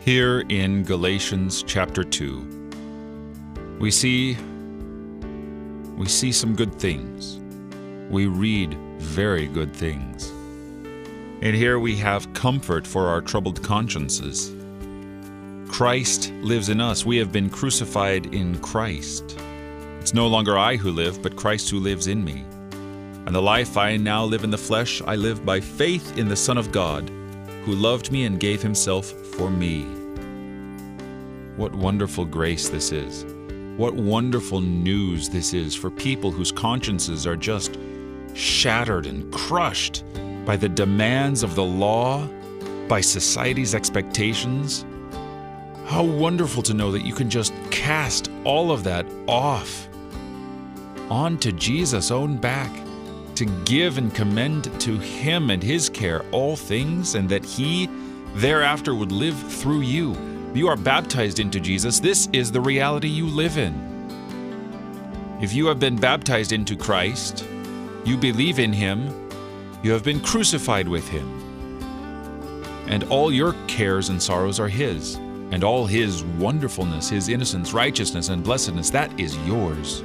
Here in Galatians chapter 2, we see we see some good things. We read very good things. And here we have comfort for our troubled consciences. Christ lives in us. We have been crucified in Christ. It's no longer I who live, but Christ who lives in me. And the life I now live in the flesh, I live by faith in the Son of God, who loved me and gave himself for me. What wonderful grace this is. What wonderful news this is for people whose consciences are just shattered and crushed by the demands of the law, by society's expectations. How wonderful to know that you can just cast all of that off onto Jesus' own back, to give and commend to Him and His care all things, and that He thereafter would live through you. You are baptized into Jesus. This is the reality you live in. If you have been baptized into Christ, you believe in Him, you have been crucified with Him. And all your cares and sorrows are His, and all His wonderfulness, His innocence, righteousness, and blessedness, that is yours.